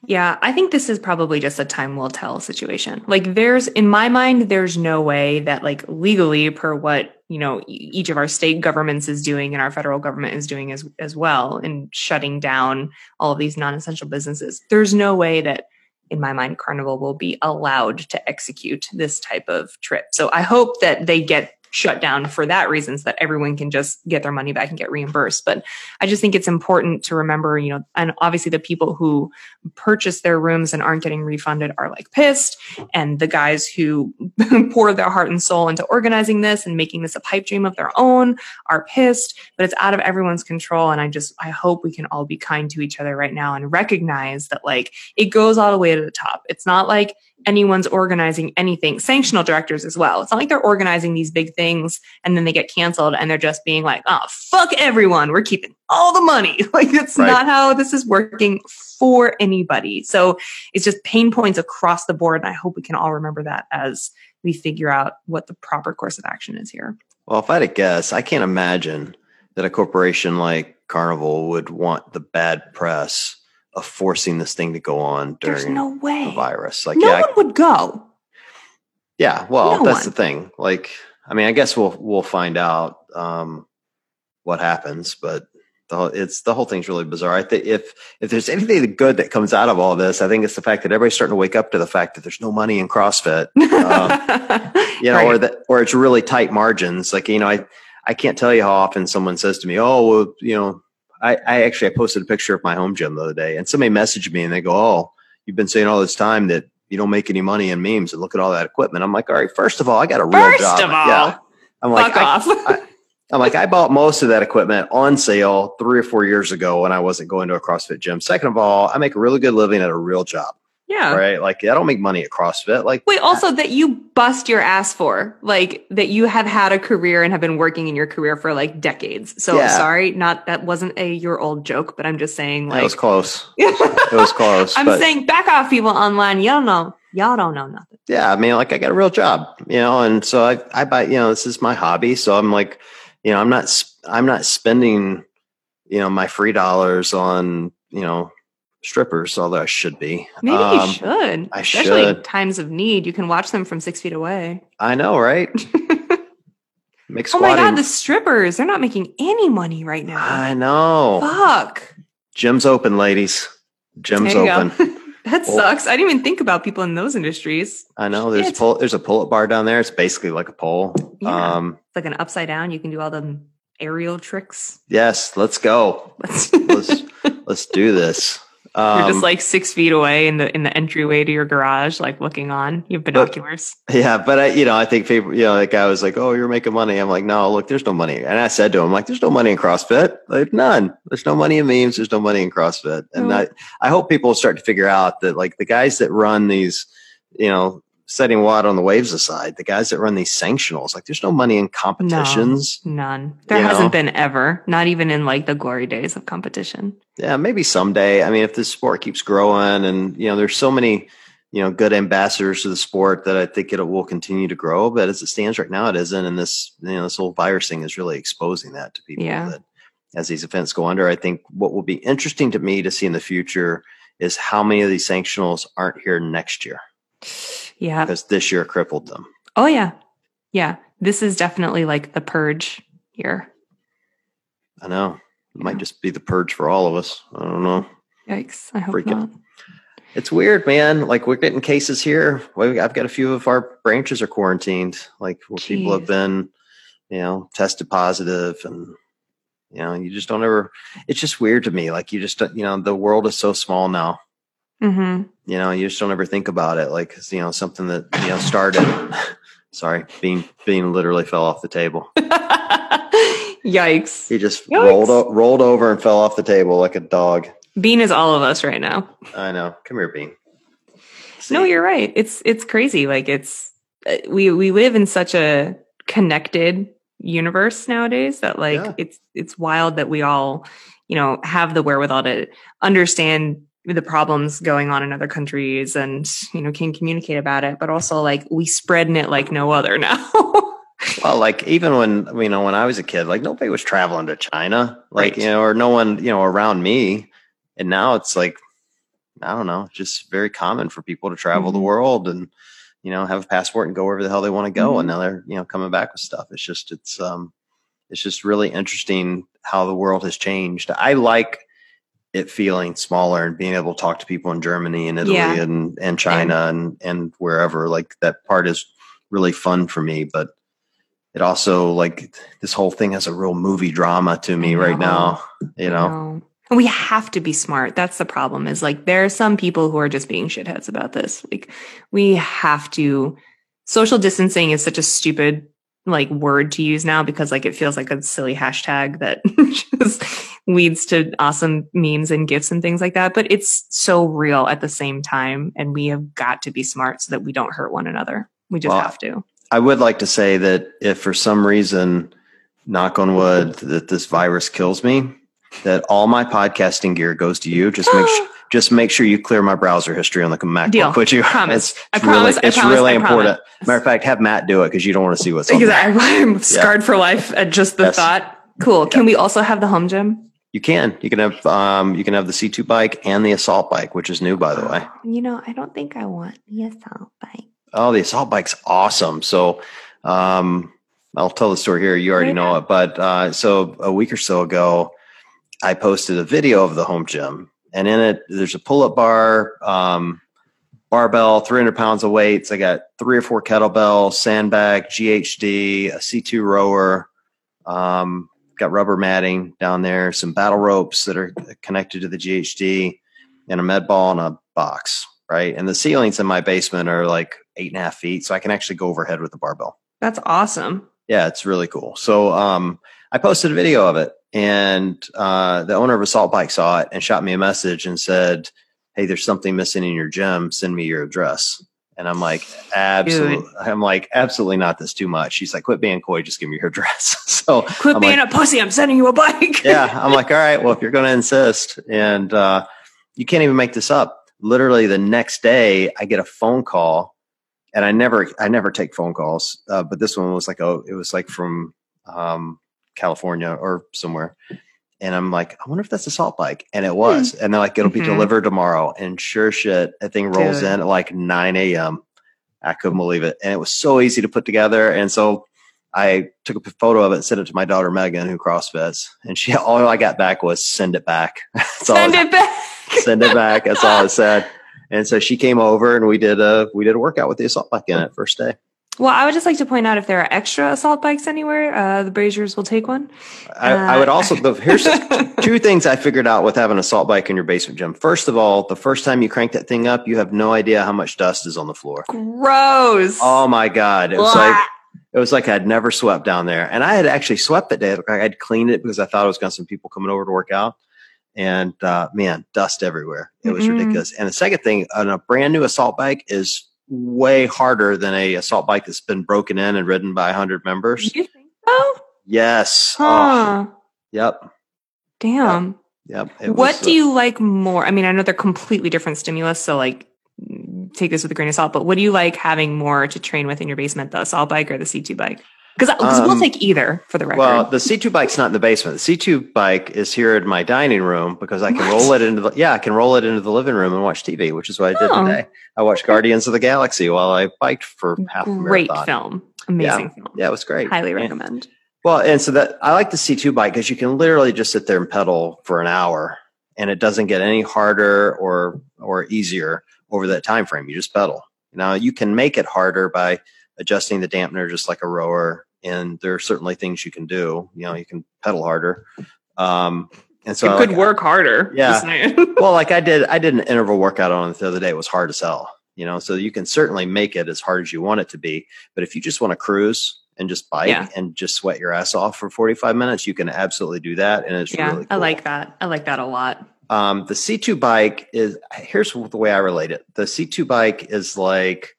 Yeah, I think this is probably just a time will tell situation. Like there's in my mind there's no way that like legally per what, you know, each of our state governments is doing and our federal government is doing as as well in shutting down all of these non-essential businesses. There's no way that in my mind Carnival will be allowed to execute this type of trip. So I hope that they get shut down for that reason so that everyone can just get their money back and get reimbursed. But I just think it's important to remember, you know, and obviously the people who purchase their rooms and aren't getting refunded are like pissed. And the guys who pour their heart and soul into organizing this and making this a pipe dream of their own are pissed, but it's out of everyone's control. And I just, I hope we can all be kind to each other right now and recognize that like it goes all the way to the top. It's not like anyone's organizing anything, sanctional directors as well. It's not like they're organizing these big things and then they get canceled and they're just being like, oh, fuck everyone. We're keeping all the money. Like, it's Right. not how this is working for anybody. So it's just pain points across the board. And I hope we can all remember that as we figure out what the proper course of action is here. Well, if I had to guess, I can't imagine that a corporation like Carnival would want the bad press of forcing this thing to go on There's during no way. the virus. Like, no yeah, I- one would go. yeah. Well, No that's one. the thing. Like, I mean, I guess we'll we'll find out um, what happens, but the whole, it's the whole thing's really bizarre. I think if if there's anything good that comes out of all this, I think it's the fact that everybody's starting to wake up to the fact that there's no money in CrossFit. Um, you know, or that, or it's really tight margins. Like, you know, I, I can't tell you how often someone says to me, Oh, well, you know, I, I actually, I posted a picture of my home gym the other day and somebody messaged me and they go, Oh, you've been saying all this time that you don't make any money in memes and look at all that equipment. I'm like, all right, first of all, I got a real First job. of all, yeah. I'm like, fuck I, off. I'm like, I bought most of that equipment on sale three or four years ago when I wasn't going to a CrossFit gym. Second of all, I make a really good living at a real job, yeah. right? Like, I don't make money at CrossFit. Like, Wait, also that you bust your ass for, like that you have had a career and have been working in your career for like decades. So Yeah. sorry, not that wasn't a your old joke, but I'm just saying that like was close. It was close. I'm but- saying back off people online. Y'all know y'all don't know nothing. yeah, I mean, like I got a real job, you know, and so I, I buy, you know, this is my hobby. So I'm like, you know, I'm not, I'm not spending, you know, my free dollars on, you know, strippers, although I should be. Maybe Um, you should. I Especially in should. times of need. You can watch them from six feet away. I know, right? Make Oh my god, the strippers, they're not making any money right now. I know. Fuck. Gym's open, ladies. Gym's open. that Well- sucks. I didn't even think about people in those industries. I know. There's pull. There's a pull-up bar down there. It's basically like a pole. Yeah. Um, It's like an upside down. You can do all the aerial tricks. yes, let's go. Let's, Let's let's do this. Um, You're just like six feet away in the in the entryway to your garage, like looking on. You have binoculars. Yeah, but I, you know, I think people, you know, that guy was like, "Oh, you're making money." I'm like, "No, look, there's no money." And I said to him, "Like, there's no money in CrossFit. Like, none. There's no money in memes. There's no money in CrossFit." And No. I, I hope people start to figure out that, like, the guys that run these, you know, setting WOD on the Waves aside, the guys that run these sanctionals, like, there's no money in competitions. No, None. There hasn't been ever. Not even in like the glory days of competition. Yeah, maybe someday. I mean, if this sport keeps growing, and you know, there's so many, you know, good ambassadors to the sport that I think it will continue to grow. But as it stands right now, it isn't. And this, you know, this whole virus thing is really exposing that to people. Yeah. That as these events go under, I think what will be interesting to me to see in the future is how many of these sanctionals aren't here next year Yeah. because this year crippled them. Oh yeah. Yeah. This is definitely like the purge year. I know it might just be the purge for all of us. I don't know. Yikes. I hope Freaking- not. It's weird, man. Like we're getting cases here. I've got a few of our branches are quarantined, like where people have been, you know, tested positive, and you know, you just don't ever. It's just weird to me. Like you just, you know, the world is so small now. Hmm You know, you just don't ever think about it. Like you know, something that you know started. sorry, being being literally fell off the table. Yikes. He just Yikes. rolled o- rolled over and fell off the table like a dog. Bean is all of us right now. I know. Come here, Bean. No, you're right. It's it's crazy. Like it's uh, we we live in such a connected universe nowadays that like Yeah. it's it's wild that we all you know have the wherewithal to understand the problems going on in other countries and you know can communicate about it but also like we spreading it like no other now Well, like even when you know when I was a kid, like nobody was traveling to China, like Right. you know, or no one you know around me. And now it's like I don't know, just very common for people to travel the Mhm. world and you know have a passport and go wherever the hell they want to go. Mhm. And now they're you know coming back with stuff. It's just it's um it's just really interesting how the world has changed. I like it feeling smaller and being able to talk to people in Germany and Italy Yeah. and and China and and wherever. Like that part is really fun for me, but it also like this whole thing has a real movie drama to me right now. You know, No. And we have to be smart. That's the problem is like there are some people who are just being shitheads about this. Like we have to social distancing is such a stupid like word to use now because like it feels like a silly hashtag that just leads to awesome memes and gifts and things like that. But it's so real at the same time. And we have got to be smart so that we don't hurt one another. We just Well, have to. I would like to say that if for some reason, knock on wood, that this virus kills me, that all my podcasting gear goes to you. Just make sure, just make sure you clear my browser history on the MacBook. Deal. Would you? Promise. It's, I promise, Really, it's promise, really I promise. important. Matter of fact, have Matt do it because you don't want to see what's on Because there. I, I'm scarred for life at just the Yes. thought. Cool. Can we also have the home gym? You can. You can have um, you can have the C2 bike and the assault bike, which is new by the way. You know, I don't think I want the assault bike. Oh, the assault bike's awesome. So um, I'll tell the story here. You already Right know now. it, but uh, so a week or so ago, I posted a video of the home gym, and in it, there's a pull-up bar, um, barbell, 300 pounds of weights. I got three or four kettlebells, sandbag, GHD, a C2 rower. Um, got rubber matting down there, some battle ropes that are connected to the GHD, and a med ball and a box. Right, and the ceilings in my basement are like eight and a half feet, so I can actually go overhead with the barbell. That's awesome. Yeah, it's really cool. So um, I posted a video of it, and uh, the owner of Assault Bike saw it and shot me a message and said, "Hey, there's something missing in your gym. Send me your address." And I'm like, absolutely. I'm like, absolutely not. This too much. She's like, quit being coy. Just give me your address. so Quit I'm being like, a pussy. I'm sending you a bike. yeah, I'm like, all right, well, if you're going to insist, and uh, you can't even make this up. Literally, the next day, I get a phone call, and I never, I never take phone calls, uh, but this one was like, oh, it was like from um, California or somewhere, and I'm like, I wonder if that's Assault Bike, and it was, and they're like, it'll be Mhm. delivered tomorrow, and sure shit, that thing rolls Dude. in at like 9 a.m. I couldn't believe it, and it was so easy to put together, and so. I took a photo of it and sent it to my daughter Megan, who CrossFits, and she all I got back was send it back. Send it back. send it back. That's all it said. And so she came over and we did a we did a workout with the assault bike in it first day. Well, I would just like to point out if there are extra assault bikes anywhere, uh, the Frasers will take one. I, I would Uh, also the, here's two things I figured out with having an assault bike in your basement gym. First of all, the first time you crank that thing up, you have no idea how much dust is on the floor. Gross. Oh my god, it was Blah. like it was like I'd never swept down there, and I had actually swept that day. I'd cleaned it because I thought I was going to some people coming over to work out, and uh, man, dust everywhere. It was Mm-mm. ridiculous. And the second thing, on a brand new assault bike is way harder than a assault bike that's been broken in and ridden by hundred members. you think so? Yes. Oh, Huh. yep. Damn. Yep. It what was, do you like more? I mean, I know they're completely different stimulus, so like take this with a grain of salt, but what do you like having more to train with in your basement, the assault bike or the C2 bike? Because we'll Um, take either for the record. Well, the C2 bike's not in the basement. The C2 bike is here in my dining room because I can What? roll it into the yeah, I can roll it into the living room and watch TV, which is what I did Oh. today. I watched Guardians of the Galaxy while I biked for half a Great film. Amazing film. Yeah, it was great. Highly Yeah. recommend. Well, and so that I like the C2 bike because you can literally just sit there and pedal for an hour and it doesn't get any harder or or easier over that time frame. You just pedal. Now you can make it harder by adjusting the dampener just like a rower and there are certainly things you can do. You know, you can pedal harder. Um and so you I could like- work harder. Yeah. well, like I did, I did an interval workout on it the other day. It was hard as hell, you know. So you can certainly make it as hard as you want it to be. But if you just want to cruise and just bike Yeah. and just sweat your ass off for forty five minutes, you can absolutely do that, and it's yeah, really. I like that. I like that a lot. Um, the C two bike is here's the way I relate it. The C two bike is like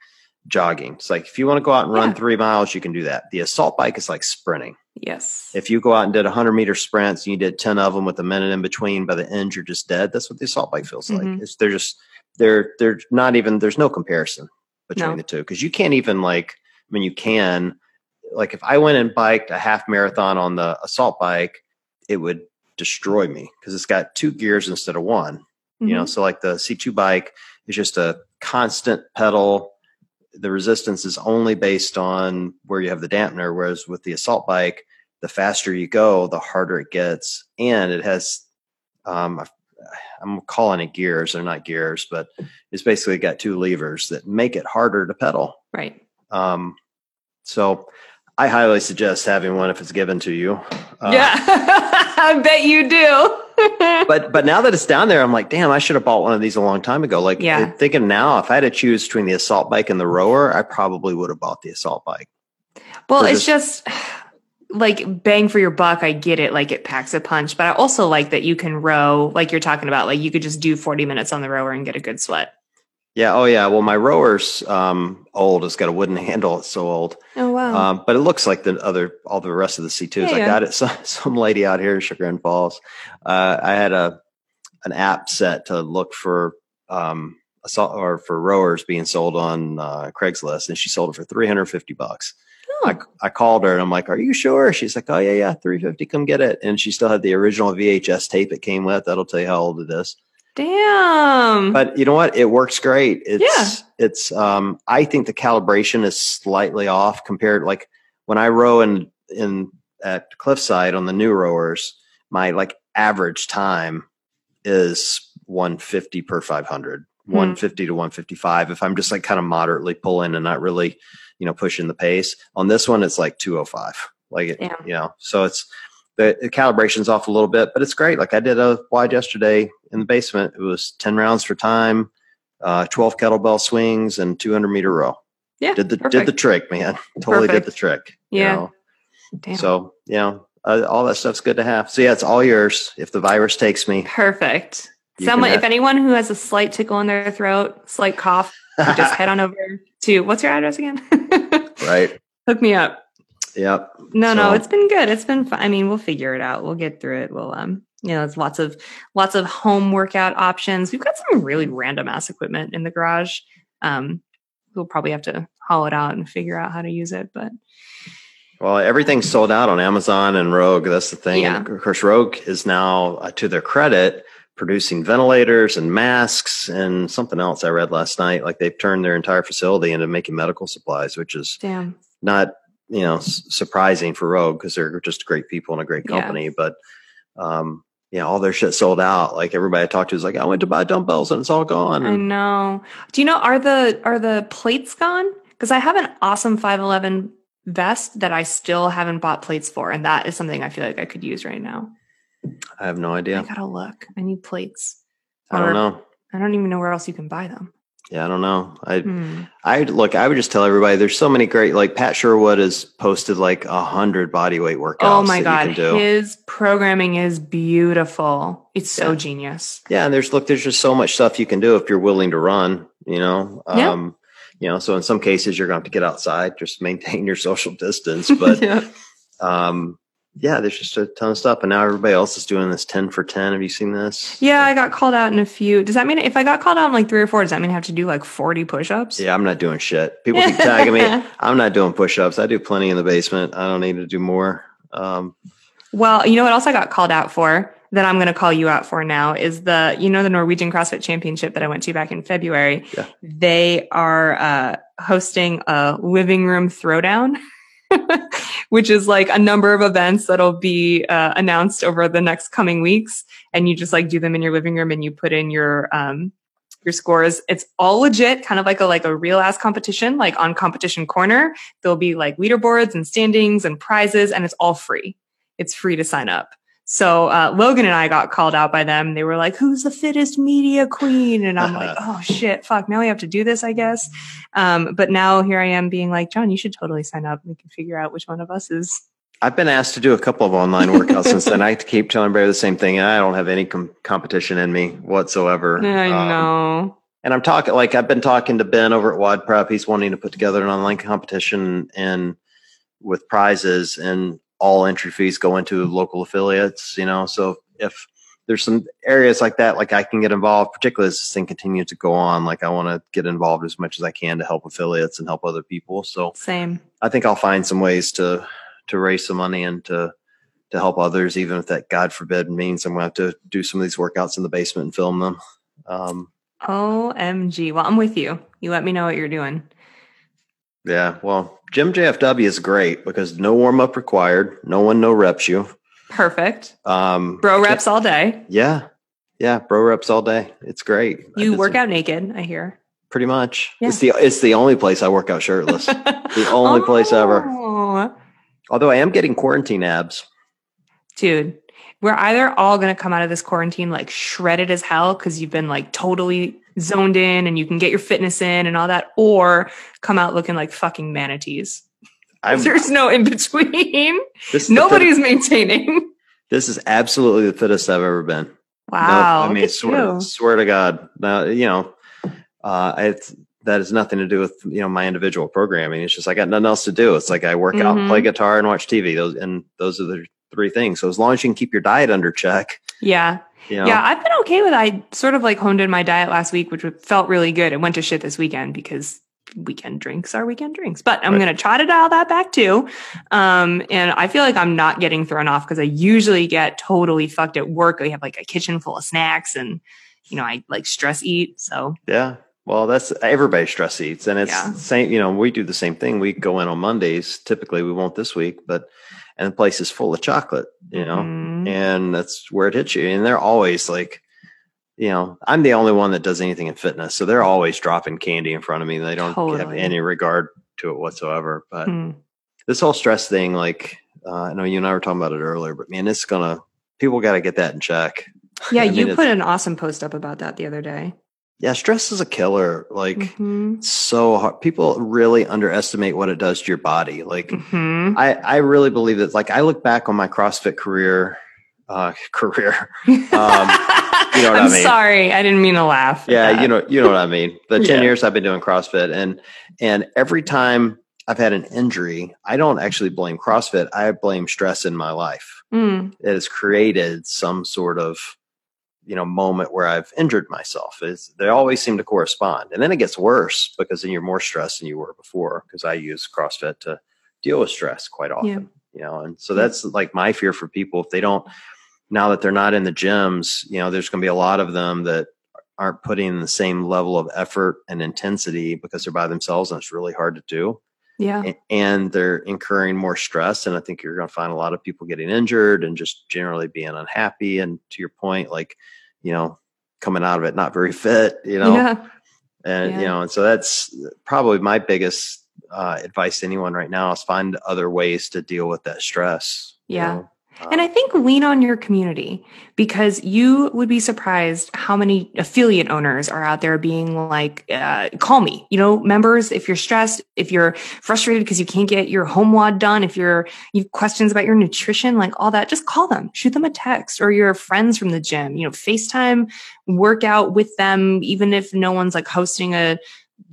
jogging. It's like if you want to go out and run Yeah. three miles, you can do that. The assault bike is like sprinting. Yes. If you go out and did 100 meter sprints and you did 10 of them with a minute in between, by the end you're just dead. That's what the assault bike feels like. Mhm. It's they're just they're they're not even there's no comparison between No. the two because you can't even like I mean you can like if I went and biked a half marathon on the assault bike, it would destroy me because it's got two gears instead of one. You know, Mhm. so like the C2 bike is just a constant pedal. The resistance is only based on where you have the dampener, whereas with the assault bike, the faster you go, the harder it gets, and it has. Um, I'm calling it gears. They're not gears, but it's basically got two levers that make it harder to pedal. right. Um, so, I highly suggest having one if it's given to you. Uh, yeah. I bet you do. but but now that it's down there, I'm like, damn, I should have bought one of these a long time ago. Like, Yeah. thinking now, if I had to choose between the assault bike and the rower, I probably would have bought the assault bike. Well, it's just like bang for your buck. I get it. Like it packs a punch, but I also like that you can row, like you're talking about. Like you could just do 40 minutes on the rower and get a good sweat. Yeah. Oh, yeah. Well, my rower's um, old. It's got a wooden handle. It's so old. Oh, wow. Um, but it looks like the other, all the rest of the C2s. Yeah, I got it. Some, some lady out here in Sugar Falls. Uh, I had a an app set to look for um, assault or for rowers being sold on uh, Craigslist, and she sold it for three hundred fifty bucks. I, I called her and I'm like, "Are you sure?" She's like, "Oh yeah, yeah, 350. Come get it." And she still had the original VHS tape it came with. That'll tell you how old it is. Damn. But you know what? It works great. It's yeah. it's um I think the calibration is slightly off compared like when I row in in at Cliffside on the new rowers, my like average time is 150 per 500. Hmm. 150 to 155 if I'm just like kind of moderately pulling and not really, you know, pushing the pace. On this one it's like 205. Like it, you know, so it's the, the calibration's off a little bit, but it's great. Like I did a wide yesterday in the basement. It was 10 rounds for time, uh, 12 kettlebell swings and 200 meter row. Yeah. Did the, perfect. did the trick, man. Totally perfect. did the trick. Yeah. You know? So, you know, uh, all that stuff's good to have. So yeah, it's all yours. If the virus takes me. Perfect. Someone, if anyone who has a slight tickle in their throat, slight cough, just head on over to what's your address again? right. Hook me up. Yep. No, so. no, it's been good. It's been fun. I mean, we'll figure it out. We'll get through it. We'll um, you know, there's lots of lots of home workout options. We've got some really random ass equipment in the garage. Um, we'll probably have to haul it out and figure out how to use it, but well, everything's sold out on Amazon and Rogue. That's the thing. Yeah. And of course, Rogue is now, uh, to their credit, producing ventilators and masks and something else I read last night. Like they've turned their entire facility into making medical supplies, which is Damn. not you know s- surprising for Rogue because they're just great people and a great company. Yeah. But um, yeah, all their shit sold out. Like everybody I talked to is like, I went to buy dumbbells and it's all gone. I know. Do you know are the are the plates gone? Because I have an awesome 511 vest that I still haven't bought plates for, and that is something I feel like I could use right now. I have no idea. I gotta look. I need plates. I don't know. I don't even know where else you can buy them. Yeah, I don't know. I hmm. I look. I would just tell everybody. There's so many great. Like Pat Sherwood has posted like a hundred body weight workouts. Oh my god, his programming is beautiful. It's so genius. Yeah, and there's look. There's just so much stuff you can do if you're willing to run. You know. Yeah. Um, you know, so in some cases you're going to have to get outside, just maintain your social distance. But yeah. um, yeah, there's just a ton of stuff. And now everybody else is doing this 10 for 10. Have you seen this? Yeah, I got called out in a few. Does that mean if I got called out in like three or four, does that mean I have to do like 40 push ups? Yeah, I'm not doing shit. People keep tagging me. I'm not doing push ups. I do plenty in the basement. I don't need to do more. Um, well, you know what else I got called out for that I'm going to call you out for now is the, you know, the Norwegian CrossFit Championship that I went to back in February. Yeah. They are uh, hosting a living room throwdown. which is like a number of events that'll be uh, announced over the next coming weeks. And you just like do them in your living room and you put in your, um, your scores. It's all legit, kind of like a, like a real ass competition, like on competition corner. There'll be like leaderboards and standings and prizes and it's all free. It's free to sign up. So uh, Logan and I got called out by them. They were like, "Who's the fittest media queen?" And I'm like, "Oh shit, fuck! Now we have to do this, I guess." Um, but now here I am, being like, "John, you should totally sign up. We can figure out which one of us is." I've been asked to do a couple of online workouts since then. I keep telling Barry the same thing, and I don't have any com- competition in me whatsoever. I um, know. And I'm talking like I've been talking to Ben over at WODprep. He's wanting to put together an online competition and with prizes and all entry fees go into local affiliates, you know. So if there's some areas like that, like I can get involved, particularly as this thing continues to go on. Like I want to get involved as much as I can to help affiliates and help other people. So same. I think I'll find some ways to to raise some money and to to help others, even if that God forbid means I'm gonna have to do some of these workouts in the basement and film them. Um, OMG. Well, I'm with you. You let me know what you're doing. Yeah, well, Gym JFW is great because no warm up required. No one no reps you. Perfect. Um, bro reps all day. Yeah, yeah, bro reps all day. It's great. You work some, out naked. I hear. Pretty much. Yeah. It's the it's the only place I work out shirtless. the only oh. place ever. Although I am getting quarantine abs. Dude, we're either all going to come out of this quarantine like shredded as hell because you've been like totally zoned in and you can get your fitness in and all that, or come out looking like fucking manatees. There's no in between. Nobody's maintaining. This is absolutely the fittest I've ever been. Wow. No, I mean, swear, swear to God. Now, you know, uh, it's, that has nothing to do with you know my individual programming. It's just I got nothing else to do. It's like I work mm-hmm. out, play guitar, and watch TV. Those and those are the three things. So as long as you can keep your diet under check, yeah, you know? Yeah, I've been okay with. I sort of like honed in my diet last week, which felt really good. It went to shit this weekend because weekend drinks are weekend drinks. But I'm right. going to try to dial that back too. Um, and I feel like I'm not getting thrown off because I usually get totally fucked at work. We have like a kitchen full of snacks and, you know, I like stress eat. So yeah. Well, that's everybody stress eats, and it's yeah. same. You know, we do the same thing. We go in on Mondays. Typically, we won't this week, but and the place is full of chocolate. You know, mm-hmm. and that's where it hits you. And they're always like, you know, I'm the only one that does anything in fitness, so they're always dropping candy in front of me. They don't totally. have any regard to it whatsoever. But mm. this whole stress thing, like uh, I know you and I were talking about it earlier, but man, it's gonna people got to get that in check. Yeah, I mean, you put an awesome post up about that the other day. Yeah, stress is a killer. Like mm-hmm. so hard. People really underestimate what it does to your body. Like mm-hmm. I, I really believe that. Like I look back on my CrossFit career, uh, career. Um, you know what I'm I mean? Sorry, I didn't mean to laugh. Yeah, you know, you know what I mean. The ten yeah. years I've been doing CrossFit, and and every time I've had an injury, I don't actually blame CrossFit. I blame stress in my life. Mm. It has created some sort of you know moment where I've injured myself. Is they always seem to correspond, and then it gets worse because then you're more stressed than you were before. Because I use CrossFit to deal with stress quite often. Yeah. You know, and so that's like my fear for people if they don't now that they're not in the gyms. You know, there's going to be a lot of them that aren't putting the same level of effort and intensity because they're by themselves and it's really hard to do. Yeah. And they're incurring more stress. And I think you're going to find a lot of people getting injured and just generally being unhappy. And to your point, like, you know, coming out of it not very fit, you know? Yeah. And, yeah. you know, and so that's probably my biggest uh, advice to anyone right now is find other ways to deal with that stress. Yeah. You know? And I think lean on your community because you would be surprised how many affiliate owners are out there being like, uh, call me, you know, members, if you're stressed, if you're frustrated because you can't get your home WOD done, if you're, you have questions about your nutrition, like all that, just call them, shoot them a text or your friends from the gym, you know, FaceTime, work out with them, even if no one's like hosting a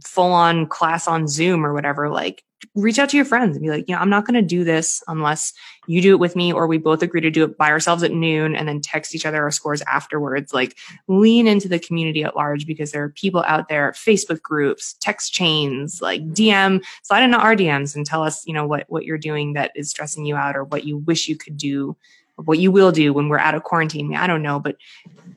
full on class on Zoom or whatever, like reach out to your friends and be like, you know, I'm not going to do this unless you do it with me or we both agree to do it by ourselves at noon and then text each other our scores afterwards. Like lean into the community at large because there are people out there, Facebook groups, text chains, like DM, slide into our DMs and tell us, you know, what, what you're doing that is stressing you out or what you wish you could do what you will do when we're out of quarantine. I don't know, but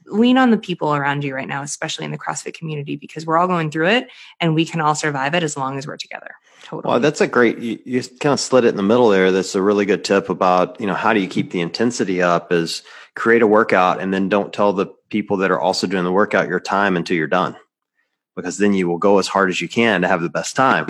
lean on the people around you right now, especially in the CrossFit community, because we're all going through it and we can all survive it as long as we're together. Totally. Well, that's a great, you, you kind of slid it in the middle there. That's a really good tip about, you know, how do you keep the intensity up is create a workout and then don't tell the people that are also doing the workout your time until you're done, because then you will go as hard as you can to have the best time.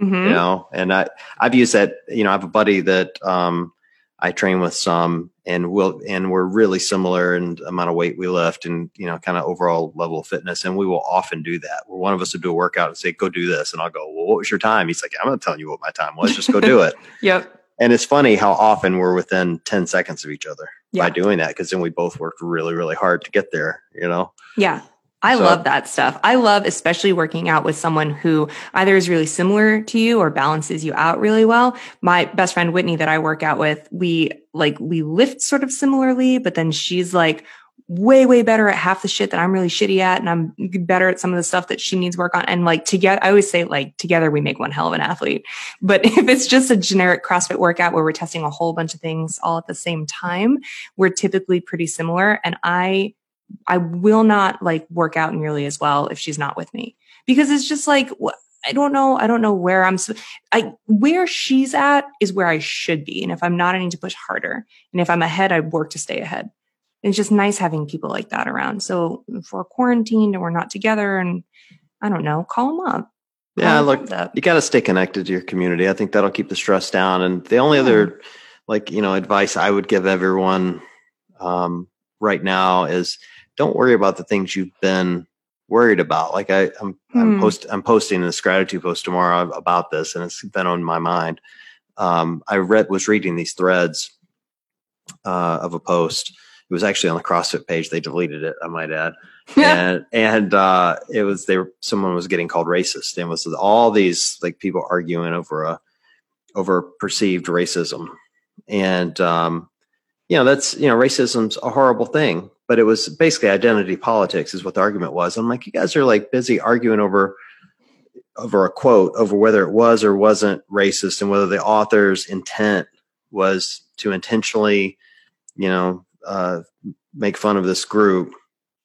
Mm-hmm. You know, and I, I've used that, you know, I have a buddy that, um, I train with some and we'll and we're really similar in amount of weight we lift and you know kind of overall level of fitness and we will often do that where one of us will do a workout and say go do this and I'll go well what was your time? He's like I'm not telling you what my time was just go do it. Yep. And it's funny how often we're within 10 seconds of each other yeah. by doing that because then we both worked really really hard to get there you know? Yeah I so, love that stuff. I love especially working out with someone who either is really similar to you or balances you out really well. My best friend Whitney that I work out with, we like we lift sort of similarly, but then she's like way way better at half the shit that I'm really shitty at and I'm better at some of the stuff that she needs work on and like together I always say like together we make one hell of an athlete. But if it's just a generic CrossFit workout where we're testing a whole bunch of things all at the same time, we're typically pretty similar and I I will not like work out nearly as well if she's not with me because it's just like, I don't know. I don't know where I'm, I, where she's at is where I should be. And if I'm not, I need to push harder. And if I'm ahead, I work to stay ahead. And it's just nice having people like that around. So if we're quarantined and we're not together and I don't know, call them up. Yeah, look, you got to stay connected to your community. I think that'll keep the stress down. And the only yeah. other, like, you know, advice I would give everyone um, right now is don't worry about the things you've been worried about. Like I, I'm, hmm. I'm, post, I'm posting this gratitude post tomorrow about this, and it's been on my mind. Um, I read was reading these threads uh, of a post. It was actually on the CrossFit page. They deleted it, I might add. and and uh, it was they were someone was getting called racist, and was all these like people arguing over a over perceived racism, and um, you know that's you know racism's a horrible thing but it was basically identity politics is what the argument was i'm like you guys are like busy arguing over over a quote over whether it was or wasn't racist and whether the author's intent was to intentionally, you know, uh, make fun of this group.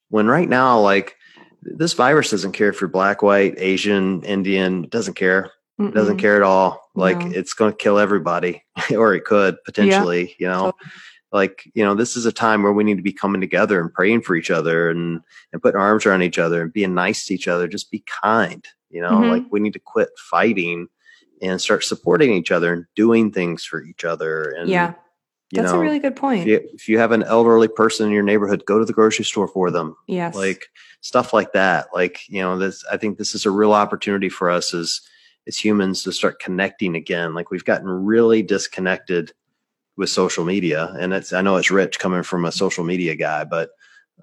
When right now, like this virus doesn't care if you're black, white, Asian, Indian, doesn't care. It doesn't care at all. Like No. it's going to kill everybody, or it could potentially. You know, Totally. Like you know, this is a time where we need to be coming together and praying for each other and and putting arms around each other and being nice to each other. Just be kind. You know, Mhm. like we need to quit fighting and start supporting each other and doing things for each other. And Yeah, that's know, a really good if point. you, if you have an elderly person in your neighborhood, go to the grocery store for them yes. like stuff like that like you know this i think this is a real opportunity for us as as humans to start connecting again like we've gotten really disconnected with social media and it's i know it's rich coming from a social media guy but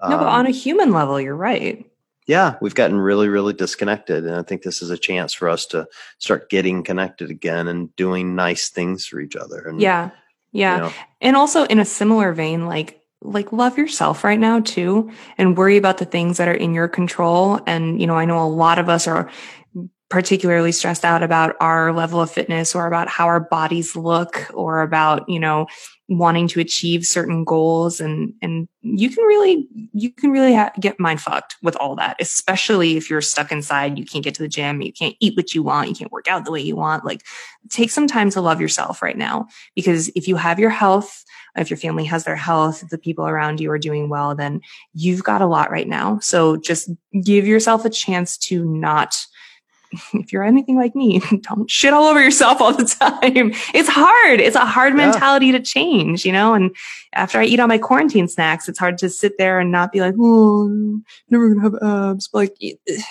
no, but um, on a human level, you're right. yeah we've gotten really really disconnected and i think this is a chance for us to start getting connected again and doing nice things for each other and Yeah. Yeah. you know, And also in a similar vein, like like love yourself right now too and worry about the things that are in your control. And, you know, I know a lot of us are particularly stressed out about our level of fitness or about how our bodies look or about, you know, wanting to achieve certain goals. And and you can really you can really ha- get mind fucked with all that especially if you're stuck inside you can't get to the gym you can't eat what you want you can't work out the way you want. Like take some time to love yourself right now because if you have your health if your family has their health if the people around you are doing well then you've got a lot right now. So just give yourself a chance to not if you're anything like me don't shit all over yourself all the time. It's hard. It's a hard Yeah. mentality to change you know? And after i eat all my quarantine snacks it's hard to sit there and not be like oh I'm never gonna have abs. But like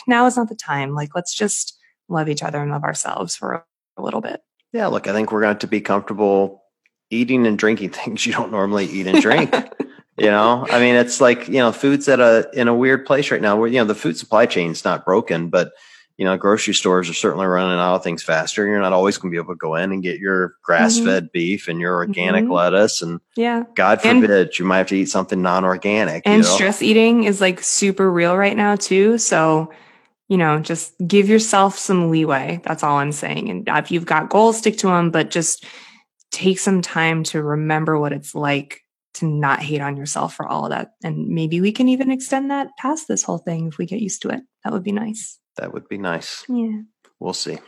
now is not the time. Like let's just love each other and love ourselves for a, a little bit. Yeah look i think we're going to be comfortable eating and drinking things you don't normally eat and drink you know? I mean it's like you know food's at a in a weird place right now where you know the food supply chain's not broken but you know grocery stores are certainly running out of things faster. You're not always going to be able to go in and get your grass-fed beef and your organic Mhm. lettuce and yeah. God And- forbid you might have to eat something non-organic you and know? stress eating is like super real right now too so you know just give yourself some leeway. That's all i'm saying. And if you've got goals stick to them but just take some time to remember what it's like to not hate on yourself for all of that. And maybe we can even extend that past this whole thing if we get used to it. That would be nice that would be nice yeah we'll see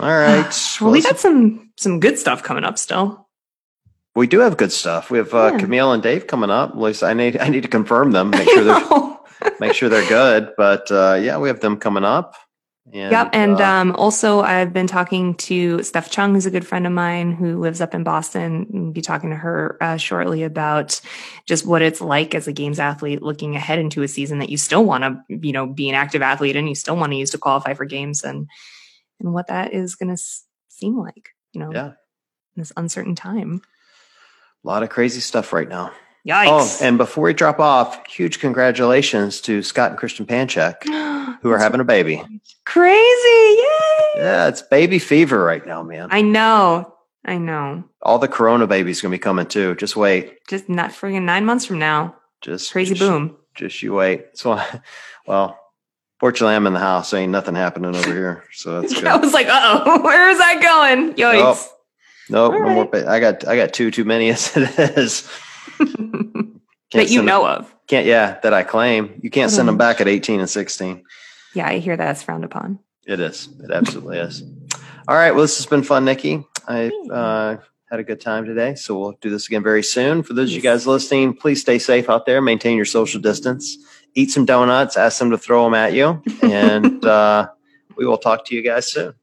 all right well we got some some good stuff coming up still we do have good stuff we have uh, Yeah. camille and dave coming up at least i need i need to confirm them make sure they're make sure they're good. But uh, yeah, we have them coming up. And, yep. And uh, um, also, I've been talking to Steph Chung, who's a good friend of mine who lives up in Boston. We'll be talking to her uh, shortly about just what it's like as a games athlete looking ahead into a season that you still want to, you know, be an active athlete and you still want to use to qualify for games and and what that is going to s- seem like, you know, yeah, in this uncertain time. a lot of crazy stuff right now. Yikes! Oh, and before we drop off, huge congratulations to Scott and Christian Panchik, who are having a baby. crazy! Yay! Yeah, it's baby fever right now, man. I know. I know. All the Corona babies gonna be coming too. Just wait. Just not friggin' nine months from now. Just Crazy just, boom. Just you wait. So, well, fortunately, I'm in the house. So ain't nothing happening over here. So that's good. I was like, uh oh, where is that going? Yikes. Nope. Nope, no more. ba- I got I got two too many as it is. that you know of. Can't yeah that I claim. You can't send them back at 18 and 16. Yeah, I hear that's frowned upon. It is. It absolutely is. All right. Well, this has been fun, Niki. I uh, had a good time today. So we'll do this again very soon. For those of you guys listening, please stay safe out there. Maintain your social distance. Eat some donuts. Ask them to throw them at you. And uh, we will talk to you guys soon.